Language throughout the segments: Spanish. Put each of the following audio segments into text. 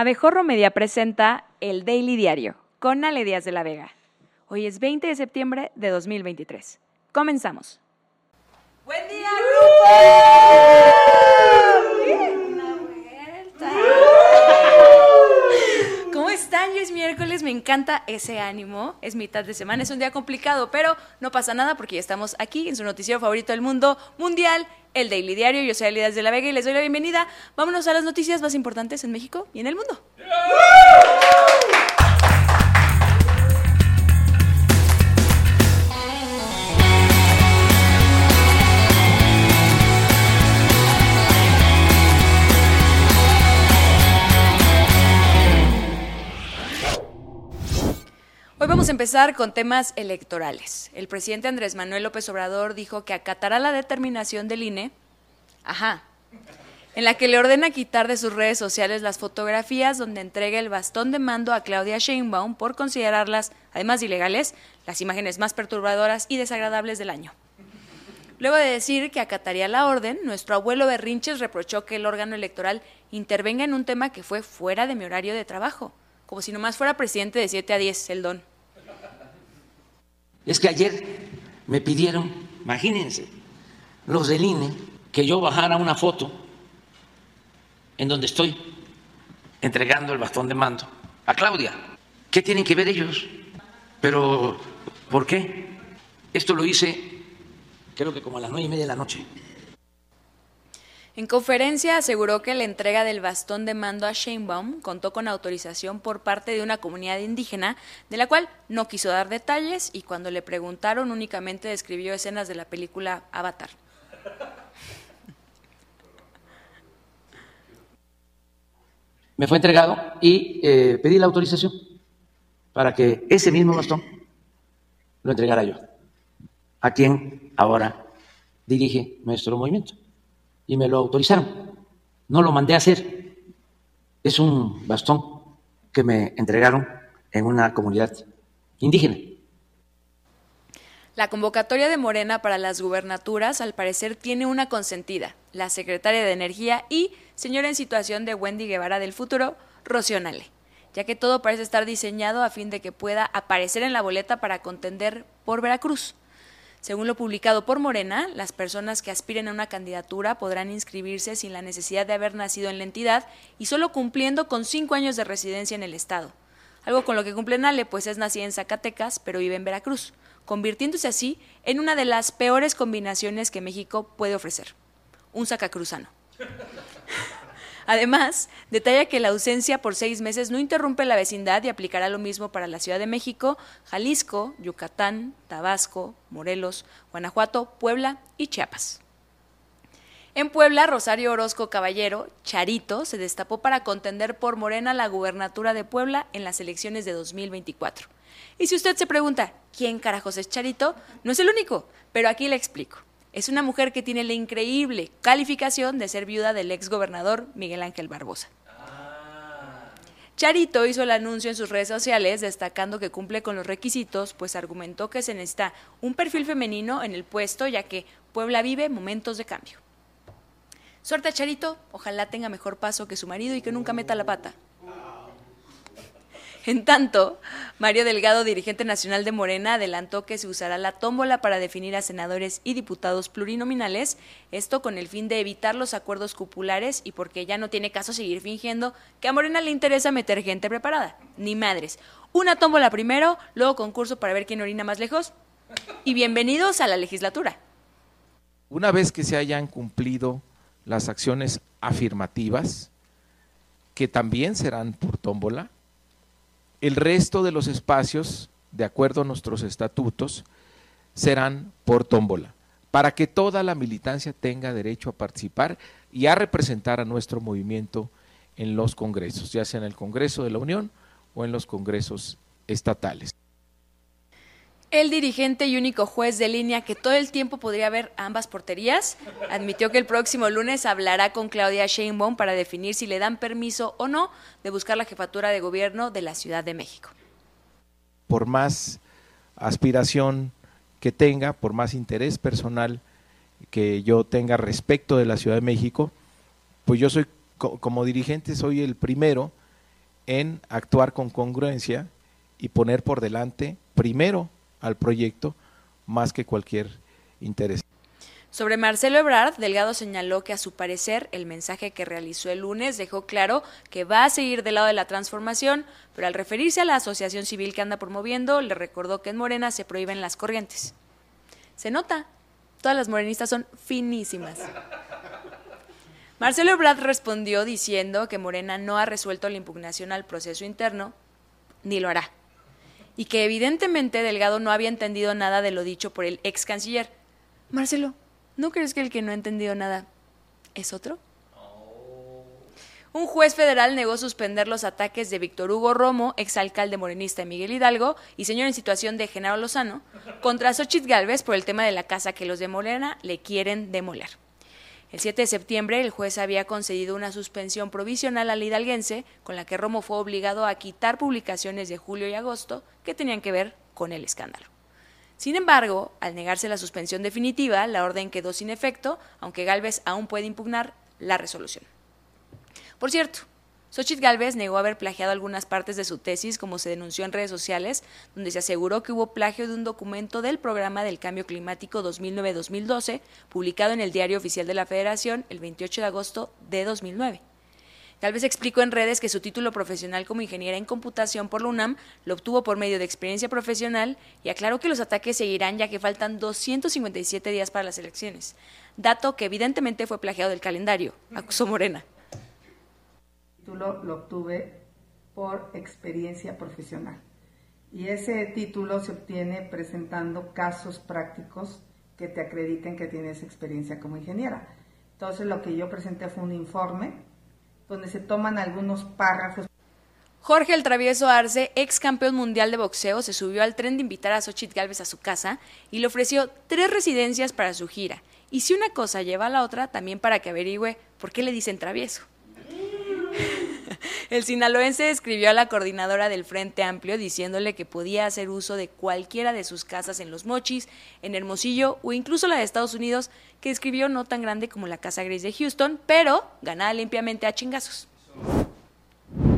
Abejorro Media presenta el Daily Diario con Ale Díaz de la Vega. Hoy es 20 de septiembre de 2023. Comenzamos. ¡Buen día, grupo! Una vuelta. ¿Cómo están? Ya es miércoles, me encanta ese ánimo. Es mitad de semana, es un día complicado, pero no pasa nada porque ya estamos aquí en su noticiero favorito del mundo mundial, el Daily Diario. Yo soy Alidas de la Vega y les doy la bienvenida. Vámonos a las noticias más importantes en México y en el mundo. Vamos a empezar con temas electorales. El presidente Andrés Manuel López Obrador dijo que acatará la determinación del INE, ajá, en la que le ordena quitar de sus redes sociales las fotografías donde entrega el bastón de mando a Claudia Sheinbaum por considerarlas, además de ilegales, las imágenes más perturbadoras y desagradables del año. Luego de decir que acataría la orden, nuestro abuelo Berrinches reprochó que el órgano electoral intervenga en un tema que fue fuera de mi horario de trabajo, como si nomás fuera presidente de 7 a 10, el don. Es que ayer me pidieron, imagínense, los del INE, que yo bajara una foto en donde estoy entregando el bastón de mando a Claudia. ¿Qué tienen que ver ellos? Pero, ¿por qué? Esto lo hice, creo que como a las nueve y media de la noche. En conferencia aseguró que la entrega del bastón de mando a Sheinbaum contó con autorización por parte de una comunidad indígena, de la cual no quiso dar detalles y cuando le preguntaron únicamente describió escenas de la película Avatar. Me fue entregado y eh, pedí la autorización para que ese mismo bastón lo entregara yo, a quien ahora dirige nuestro movimiento y me lo autorizaron. No lo mandé a hacer. Es un bastón que me entregaron en una comunidad indígena. La convocatoria de Morena para las gubernaturas al parecer tiene una consentida, la secretaria de Energía y señora en situación de Wendy Guevara del futuro, Rocío Nale, ya que todo parece estar diseñado a fin de que pueda aparecer en la boleta para contender por Veracruz. Según lo publicado por Morena, las personas que aspiren a una candidatura podrán inscribirse sin la necesidad de haber nacido en la entidad y solo cumpliendo con cinco años de residencia en el Estado. Algo con lo que cumple Nale, pues es nacida en Zacatecas, pero vive en Veracruz, convirtiéndose así en una de las peores combinaciones que México puede ofrecer. Un sacacruzano. Además, detalla que la ausencia por seis meses no interrumpe la vecindad y aplicará lo mismo para la Ciudad de México, Jalisco, Yucatán, Tabasco, Morelos, Guanajuato, Puebla y Chiapas. En Puebla, Rosario Orozco Caballero, Charito, se destapó para contender por Morena la gubernatura de Puebla en las elecciones de 2024. Y si usted se pregunta, ¿quién carajos es Charito? No es el único, pero aquí le explico. Es una mujer que tiene la increíble calificación de ser viuda del ex gobernador Miguel Ángel Barbosa. Charito hizo el anuncio en sus redes sociales destacando que cumple con los requisitos, pues argumentó que se necesita un perfil femenino en el puesto, ya que Puebla vive momentos de cambio. Suerte a Charito, ojalá tenga mejor paso que su marido y que nunca meta la pata. En tanto, Mario Delgado, dirigente nacional de Morena, adelantó que se usará la tómbola para definir a senadores y diputados plurinominales, esto con el fin de evitar los acuerdos cupulares y porque ya no tiene caso seguir fingiendo que a Morena le interesa meter gente preparada. Ni madres. Una tómbola primero, luego concurso para ver quién orina más lejos. Y bienvenidos a la legislatura. Una vez que se hayan cumplido las acciones afirmativas, que también serán por tómbola, el resto de los espacios, de acuerdo a nuestros estatutos, serán por tómbola, para que toda la militancia tenga derecho a participar y a representar a nuestro movimiento en los congresos, ya sea en el Congreso de la Unión o en los congresos estatales. El dirigente y único juez de línea que todo el tiempo podría ver ambas porterías admitió que el próximo lunes hablará con Claudia Sheinbaum para definir si le dan permiso o no de buscar la jefatura de gobierno de la Ciudad de México. Por más aspiración que tenga, por más interés personal que yo tenga respecto de la Ciudad de México, pues yo soy como dirigente soy el primero en actuar con congruencia y poner por delante primero al proyecto más que cualquier interés. Sobre Marcelo Ebrard, Delgado señaló que a su parecer el mensaje que realizó el lunes dejó claro que va a seguir del lado de la transformación, pero al referirse a la asociación civil que anda promoviendo, le recordó que en Morena se prohíben las corrientes. Se nota, todas las morenistas son finísimas. Marcelo Ebrard respondió diciendo que Morena no ha resuelto la impugnación al proceso interno, ni lo hará, y que evidentemente Delgado no había entendido nada de lo dicho por el ex canciller. Marcelo, ¿No crees que el que no ha entendido nada es otro? Un juez federal negó suspender los ataques de Víctor Hugo Romo, exalcalde morenista de Miguel Hidalgo y señor en situación de Genaro Lozano, contra Xochitl Galvez por el tema de la casa que los de Morena le quieren demoler. El 7 de septiembre, el juez había concedido una suspensión provisional al hidalguense, con la que Romo fue obligado a quitar publicaciones de julio y agosto que tenían que ver con el escándalo. Sin embargo, al negarse la suspensión definitiva, la orden quedó sin efecto, aunque Galvez aún puede impugnar la resolución. Por cierto, Xochitl Galvez negó haber plagiado algunas partes de su tesis, como se denunció en redes sociales, donde se aseguró que hubo plagio de un documento del Programa del Cambio Climático 2009-2012, publicado en el Diario Oficial de la Federación el 28 de agosto de 2009. Tal vez explicó en redes que su título profesional como ingeniera en computación por la UNAM lo obtuvo por medio de experiencia profesional y aclaró que los ataques seguirán ya que faltan 257 días para las elecciones, dato que evidentemente fue plagiado del calendario, acusó Morena. Lo obtuve por experiencia profesional y ese título se obtiene presentando casos prácticos que te acrediten que tienes experiencia como ingeniera. Entonces lo que yo presenté fue un informe donde se toman algunos párrafos. Jorge el Travieso Arce, ex campeón mundial de boxeo, se subió al tren de invitar a Xochitl Galvez a su casa y le ofreció tres residencias para su gira. Y si una cosa lleva a la otra, también para que averigüe por qué le dicen travieso. El sinaloense escribió a la coordinadora del Frente Amplio diciéndole que podía hacer uso de cualquiera de sus casas en Los Mochis, en Hermosillo o incluso la de Estados Unidos, que escribió no tan grande como la Casa Gris de Houston, pero ganada limpiamente a chingazos.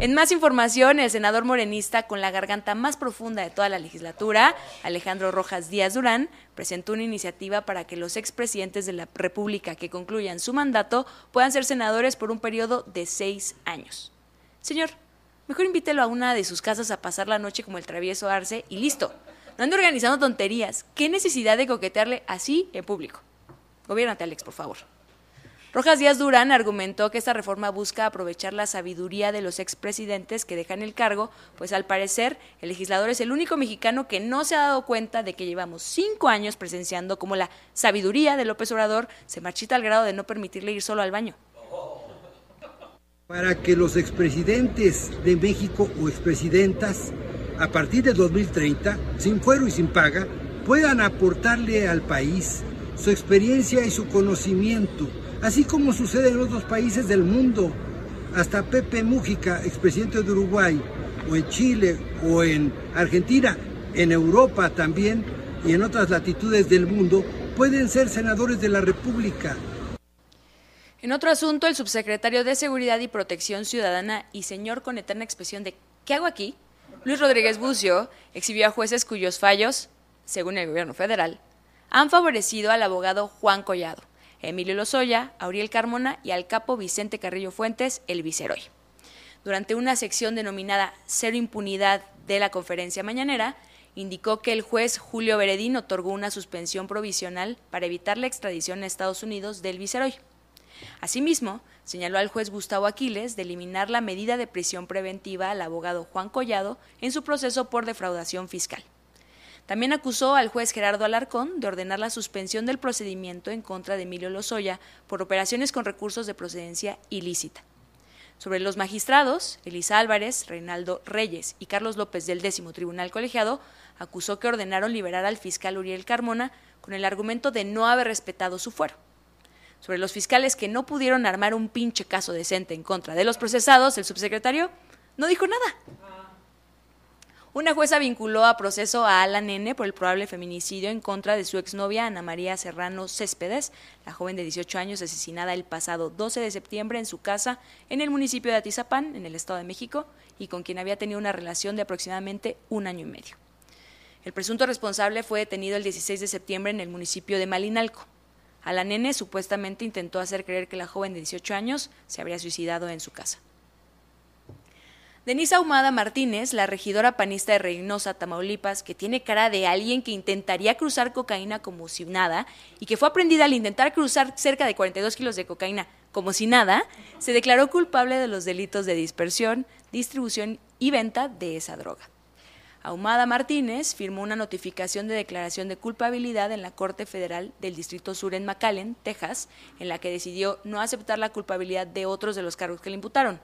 En más información, el senador morenista con la garganta más profunda de toda la legislatura, Alejandro Rojas Díaz Durán, presentó una iniciativa para que los expresidentes de la República que concluyan su mandato puedan ser senadores por un periodo de seis años. Señor, mejor invítelo a una de sus casas a pasar la noche como el travieso Arce y listo. No ande organizando tonterías. ¿Qué necesidad de coquetearle así en público? Gobiernate, Alex, por favor. Rojas Díaz Durán argumentó que esta reforma busca aprovechar la sabiduría de los expresidentes que dejan el cargo, pues al parecer el legislador es el único mexicano que no se ha dado cuenta de que llevamos cinco años presenciando cómo la sabiduría de López Obrador se marchita al grado de no permitirle ir solo al baño para que los expresidentes de México o expresidentas, a partir de 2030, sin fuero y sin paga, puedan aportarle al país su experiencia y su conocimiento, así como sucede en otros países del mundo. Hasta Pepe Mújica, expresidente de Uruguay, o en Chile, o en Argentina, en Europa también, y en otras latitudes del mundo, pueden ser senadores de la República. En otro asunto, el subsecretario de Seguridad y Protección Ciudadana y señor con eterna expresión de ¿qué hago aquí? Luis Rodríguez Bucio exhibió a jueces cuyos fallos, según el gobierno federal, han favorecido al abogado Juan Collado, Emilio Lozoya, Auriel Carmona y al capo Vicente Carrillo Fuentes, el viceroy. Durante una sección denominada Cero Impunidad de la conferencia mañanera, indicó que el juez Julio Beredín otorgó una suspensión provisional para evitar la extradición a Estados Unidos del viceroy. Asimismo, señaló al juez Gustavo Aquiles de eliminar la medida de prisión preventiva al abogado Juan Collado en su proceso por defraudación fiscal. También acusó al juez Gerardo Alarcón de ordenar la suspensión del procedimiento en contra de Emilio Lozoya por operaciones con recursos de procedencia ilícita. Sobre los magistrados, Elisa Álvarez, Reinaldo Reyes y Carlos López del décimo tribunal colegiado, acusó que ordenaron liberar al fiscal Uriel Carmona con el argumento de no haber respetado su fuero sobre los fiscales que no pudieron armar un pinche caso decente en contra de los procesados, el subsecretario no dijo nada. Una jueza vinculó a proceso a Alan N. por el probable feminicidio en contra de su exnovia Ana María Serrano Céspedes, la joven de 18 años asesinada el pasado 12 de septiembre en su casa en el municipio de Atizapán, en el Estado de México, y con quien había tenido una relación de aproximadamente un año y medio. El presunto responsable fue detenido el 16 de septiembre en el municipio de Malinalco. Alan N. supuestamente intentó hacer creer que la joven de 18 años se habría suicidado en su casa. Denise Ahumada Martínez, la regidora panista de Reynosa, Tamaulipas, que tiene cara de alguien que intentaría cruzar cocaína como si nada y que fue aprendida al intentar cruzar cerca de 42 kilos de cocaína como si nada, se declaró culpable de los delitos de dispersión, distribución y venta de esa droga. Ahumada Martínez firmó una notificación de declaración de culpabilidad en la Corte Federal del Distrito Sur en McAllen, Texas, en la que decidió no aceptar la culpabilidad de otros de los cargos que le imputaron.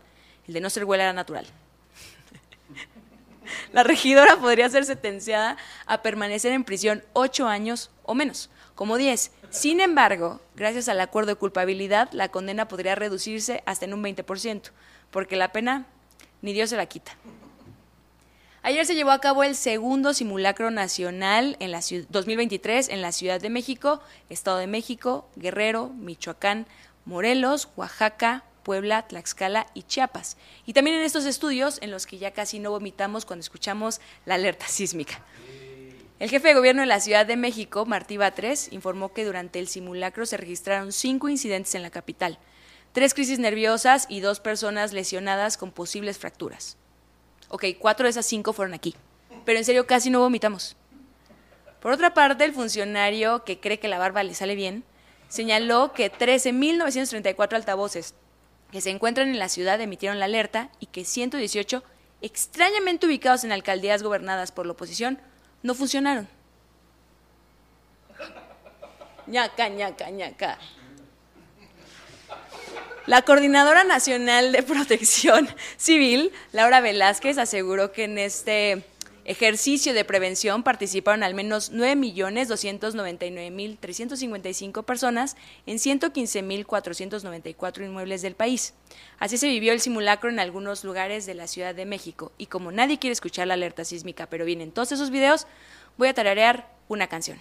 El de no ser huelga natural. La regidora podría ser sentenciada a permanecer en prisión ocho años o menos, como diez. Sin embargo, gracias al acuerdo de culpabilidad, la condena podría reducirse hasta en un 20%, porque la pena ni Dios se la quita. Ayer se llevó a cabo el segundo simulacro nacional en la 2023 en la Ciudad de México, Estado de México, Guerrero, Michoacán, Morelos, Oaxaca, Puebla, Tlaxcala y Chiapas. Y también en estos estudios en los que ya casi no vomitamos cuando escuchamos la alerta sísmica. El jefe de gobierno de la Ciudad de México, Martí Batres, informó que durante el simulacro se registraron cinco incidentes en la capital, tres crisis nerviosas y dos personas lesionadas con posibles fracturas. Ok, cuatro de esas cinco fueron aquí, pero en serio casi no vomitamos. Por otra parte, el funcionario que cree que la barba le sale bien, señaló que 13.934 altavoces que se encuentran en la ciudad emitieron la alerta y que 118, extrañamente ubicados en alcaldías gobernadas por la oposición, no funcionaron. ñaca, ñaca, ñaca. La Coordinadora Nacional de Protección Civil, Laura Velázquez, aseguró que en este ejercicio de prevención participaron al menos 9.299.355 personas en 115.494 inmuebles del país. Así se vivió el simulacro en algunos lugares de la Ciudad de México. Y como nadie quiere escuchar la alerta sísmica, pero vienen todos esos videos, voy a tararear una canción.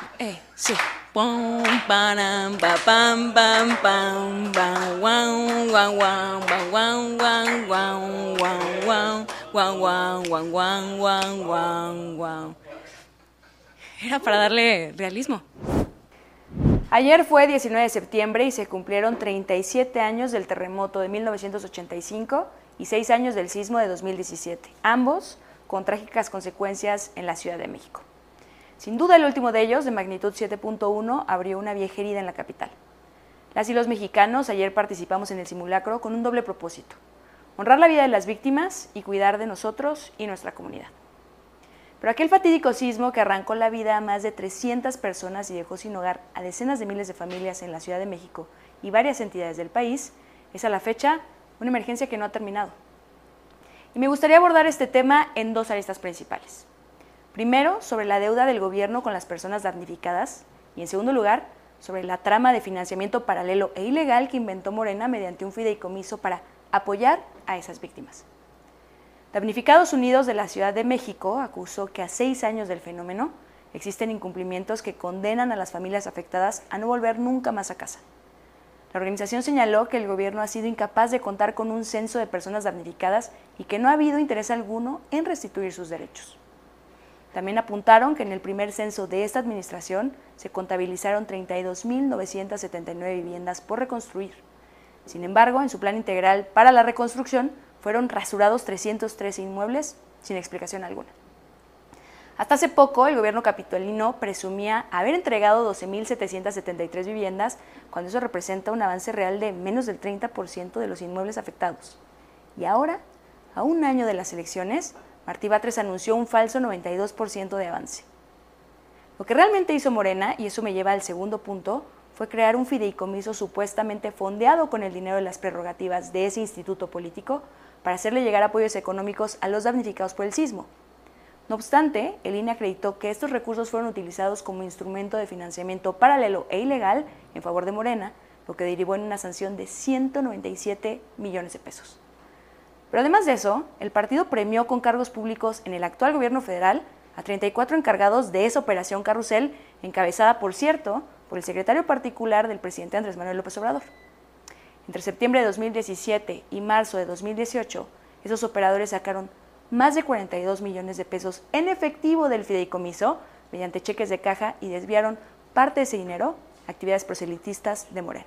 Eh, sí. Pam, pam, pam, pam, pam, wow, wow, wow, wow, wow, wow, wow, wow, wow, wow, wow, wow, wow, wow. Era para darle realismo. Ayer fue 19 de septiembre y se cumplieron 37 años del terremoto de 1985 y 6 años del sismo de 2017, ambos con trágicas consecuencias en la Ciudad de México. Sin duda el último de ellos, de magnitud 7.1, abrió una vieja herida en la capital. Las y los mexicanos ayer participamos en el simulacro con un doble propósito, honrar la vida de las víctimas y cuidar de nosotros y nuestra comunidad. Pero aquel fatídico sismo que arrancó la vida a más de 300 personas y dejó sin hogar a decenas de miles de familias en la Ciudad de México y varias entidades del país, es a la fecha una emergencia que no ha terminado. Y me gustaría abordar este tema en dos aristas principales. Primero, sobre la deuda del gobierno con las personas damnificadas y en segundo lugar, sobre la trama de financiamiento paralelo e ilegal que inventó Morena mediante un fideicomiso para apoyar a esas víctimas. Damnificados Unidos de la Ciudad de México acusó que a seis años del fenómeno existen incumplimientos que condenan a las familias afectadas a no volver nunca más a casa. La organización señaló que el gobierno ha sido incapaz de contar con un censo de personas damnificadas y que no ha habido interés alguno en restituir sus derechos. También apuntaron que en el primer censo de esta administración se contabilizaron 32.979 viviendas por reconstruir. Sin embargo, en su plan integral para la reconstrucción fueron rasurados 303 inmuebles sin explicación alguna. Hasta hace poco, el gobierno capitolino presumía haber entregado 12.773 viviendas, cuando eso representa un avance real de menos del 30% de los inmuebles afectados. Y ahora a un año de las elecciones, Martí Batres anunció un falso 92% de avance. Lo que realmente hizo Morena, y eso me lleva al segundo punto, fue crear un fideicomiso supuestamente fondeado con el dinero de las prerrogativas de ese instituto político para hacerle llegar apoyos económicos a los damnificados por el sismo. No obstante, el INE acreditó que estos recursos fueron utilizados como instrumento de financiamiento paralelo e ilegal en favor de Morena, lo que derivó en una sanción de 197 millones de pesos. Pero además de eso, el partido premió con cargos públicos en el actual gobierno federal a 34 encargados de esa operación carrusel, encabezada, por cierto, por el secretario particular del presidente Andrés Manuel López Obrador. Entre septiembre de 2017 y marzo de 2018, esos operadores sacaron más de 42 millones de pesos en efectivo del fideicomiso mediante cheques de caja y desviaron parte de ese dinero a actividades proselitistas de Morena.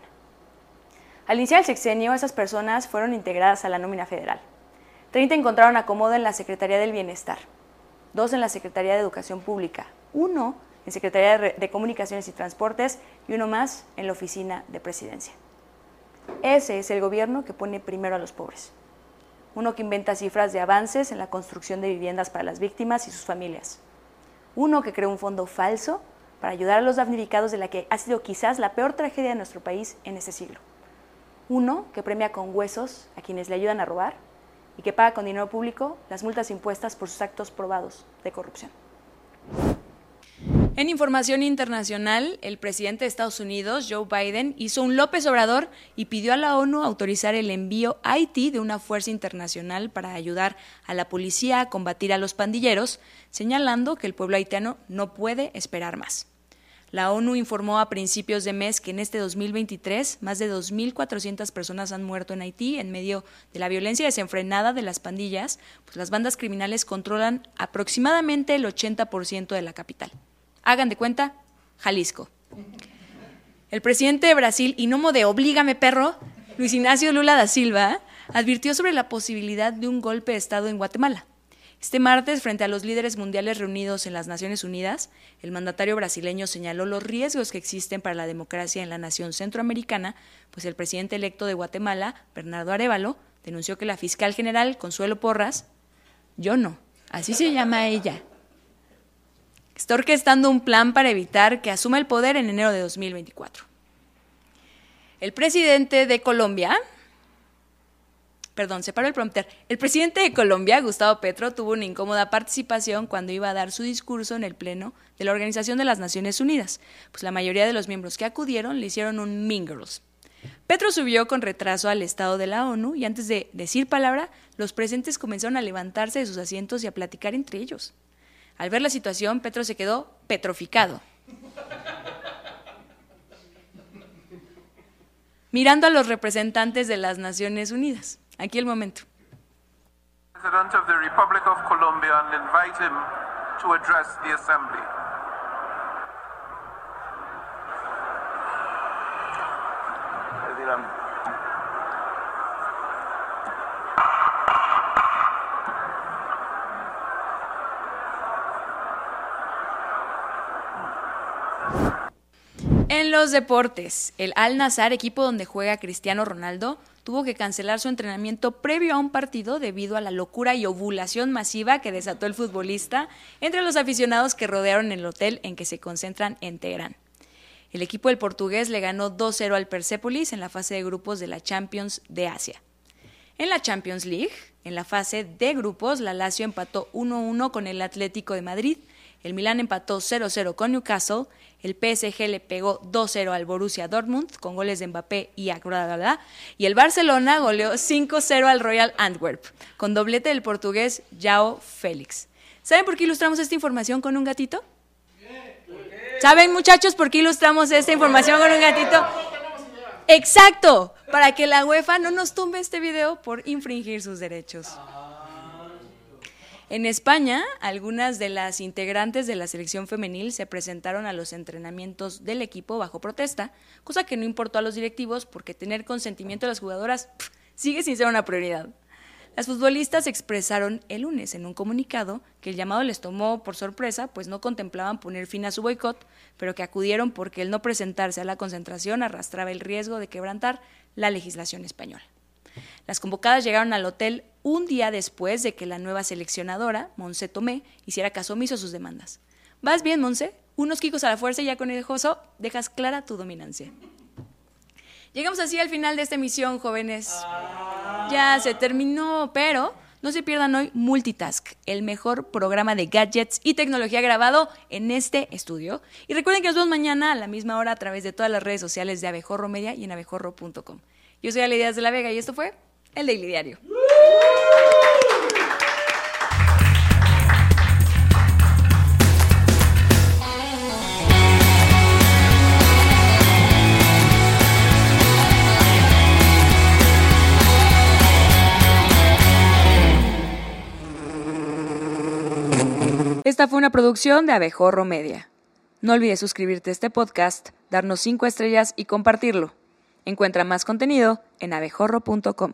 Al iniciar el sexenio, esas personas fueron integradas a la nómina federal. 30 encontraron acomodo en la Secretaría del Bienestar, dos en la Secretaría de Educación Pública, uno en Secretaría de Comunicaciones y Transportes y uno más en la Oficina de Presidencia. Ese es el gobierno que pone primero a los pobres. Uno que inventa cifras de avances en la construcción de viviendas para las víctimas y sus familias. Uno que creó un fondo falso para ayudar a los damnificados de la que ha sido quizás la peor tragedia de nuestro país en este siglo. Uno que premia con huesos a quienes le ayudan a robar y que paga con dinero público las multas impuestas por sus actos probados de corrupción. En información internacional, el presidente de Estados Unidos, Joe Biden, hizo un López Obrador y pidió a la ONU autorizar el envío a Haití de una fuerza internacional para ayudar a la policía a combatir a los pandilleros, señalando que el pueblo haitiano no puede esperar más. La ONU informó a principios de mes que en este 2023 más de 2.400 personas han muerto en Haití en medio de la violencia desenfrenada de las pandillas, pues las bandas criminales controlan aproximadamente el 80% de la capital. Hagan de cuenta, Jalisco. El presidente de Brasil, y no de oblígame perro, Luis Ignacio Lula da Silva, advirtió sobre la posibilidad de un golpe de Estado en Guatemala. Este martes, frente a los líderes mundiales reunidos en las Naciones Unidas, el mandatario brasileño señaló los riesgos que existen para la democracia en la nación centroamericana, pues el presidente electo de Guatemala, Bernardo Arevalo, denunció que la fiscal general, Consuelo Porras, yo no, así se llama ella, está orquestando un plan para evitar que asuma el poder en enero de 2024. El presidente de Colombia, perdón, se paró el prompter. El presidente de Colombia, Gustavo Petro, tuvo una incómoda participación cuando iba a dar su discurso en el Pleno de la Organización de las Naciones Unidas, pues la mayoría de los miembros que acudieron le hicieron un mingles. Petro subió con retraso al estado de la ONU y antes de decir palabra, los presentes comenzaron a levantarse de sus asientos y a platicar entre ellos. Al ver la situación, Petro se quedó petrificado. Mirando a los representantes de las Naciones Unidas. Aquí el momento. President of the Republic of Colombia and invite him to address the assembly. En los deportes, el Al Nazar, equipo donde juega Cristiano Ronaldo, tuvo que cancelar su entrenamiento previo a un partido debido a la locura y ovulación masiva que desató el futbolista entre los aficionados que rodearon el hotel en que se concentran en Teherán. El equipo del portugués le ganó 2-0 al Persepolis en la fase de grupos de la Champions de Asia. En la Champions League, en la fase de grupos, la Lazio empató 1-1 con el Atlético de Madrid, el Milán empató 0-0 con Newcastle, el PSG le pegó 2-0 al Borussia Dortmund con goles de Mbappé y Agradada, y el Barcelona goleó 5-0 al Royal Antwerp con doblete del portugués Jao Félix. ¿Saben por qué ilustramos esta información con un gatito? ¿Saben muchachos por qué ilustramos esta información con un gatito? Exacto, para que la UEFA no nos tumbe este video por infringir sus derechos. En España, algunas de las integrantes de la selección femenil se presentaron a los entrenamientos del equipo bajo protesta, cosa que no importó a los directivos porque tener consentimiento de las jugadoras sigue sin ser una prioridad. Las futbolistas expresaron el lunes en un comunicado que el llamado les tomó por sorpresa, pues no contemplaban poner fin a su boicot, pero que acudieron porque el no presentarse a la concentración arrastraba el riesgo de quebrantar la legislación española. Las convocadas llegaron al hotel un día después de que la nueva seleccionadora, Monse Tomé, hiciera caso omiso a sus demandas. Vas bien, Monse. Unos quicos a la fuerza y ya con el joso dejas clara tu dominancia. Llegamos así al final de esta emisión, jóvenes. Ya se terminó, pero no se pierdan hoy Multitask, el mejor programa de gadgets y tecnología grabado en este estudio. Y recuerden que nos vemos mañana a la misma hora a través de todas las redes sociales de Abejorro Media y en abejorro.com. Yo soy Ale Díaz de la Vega y esto fue el Daily Diario. Esta fue una producción de Abejorro Media. No olvides suscribirte a este podcast, darnos 5 estrellas y compartirlo. Encuentra más contenido en abejorro.com.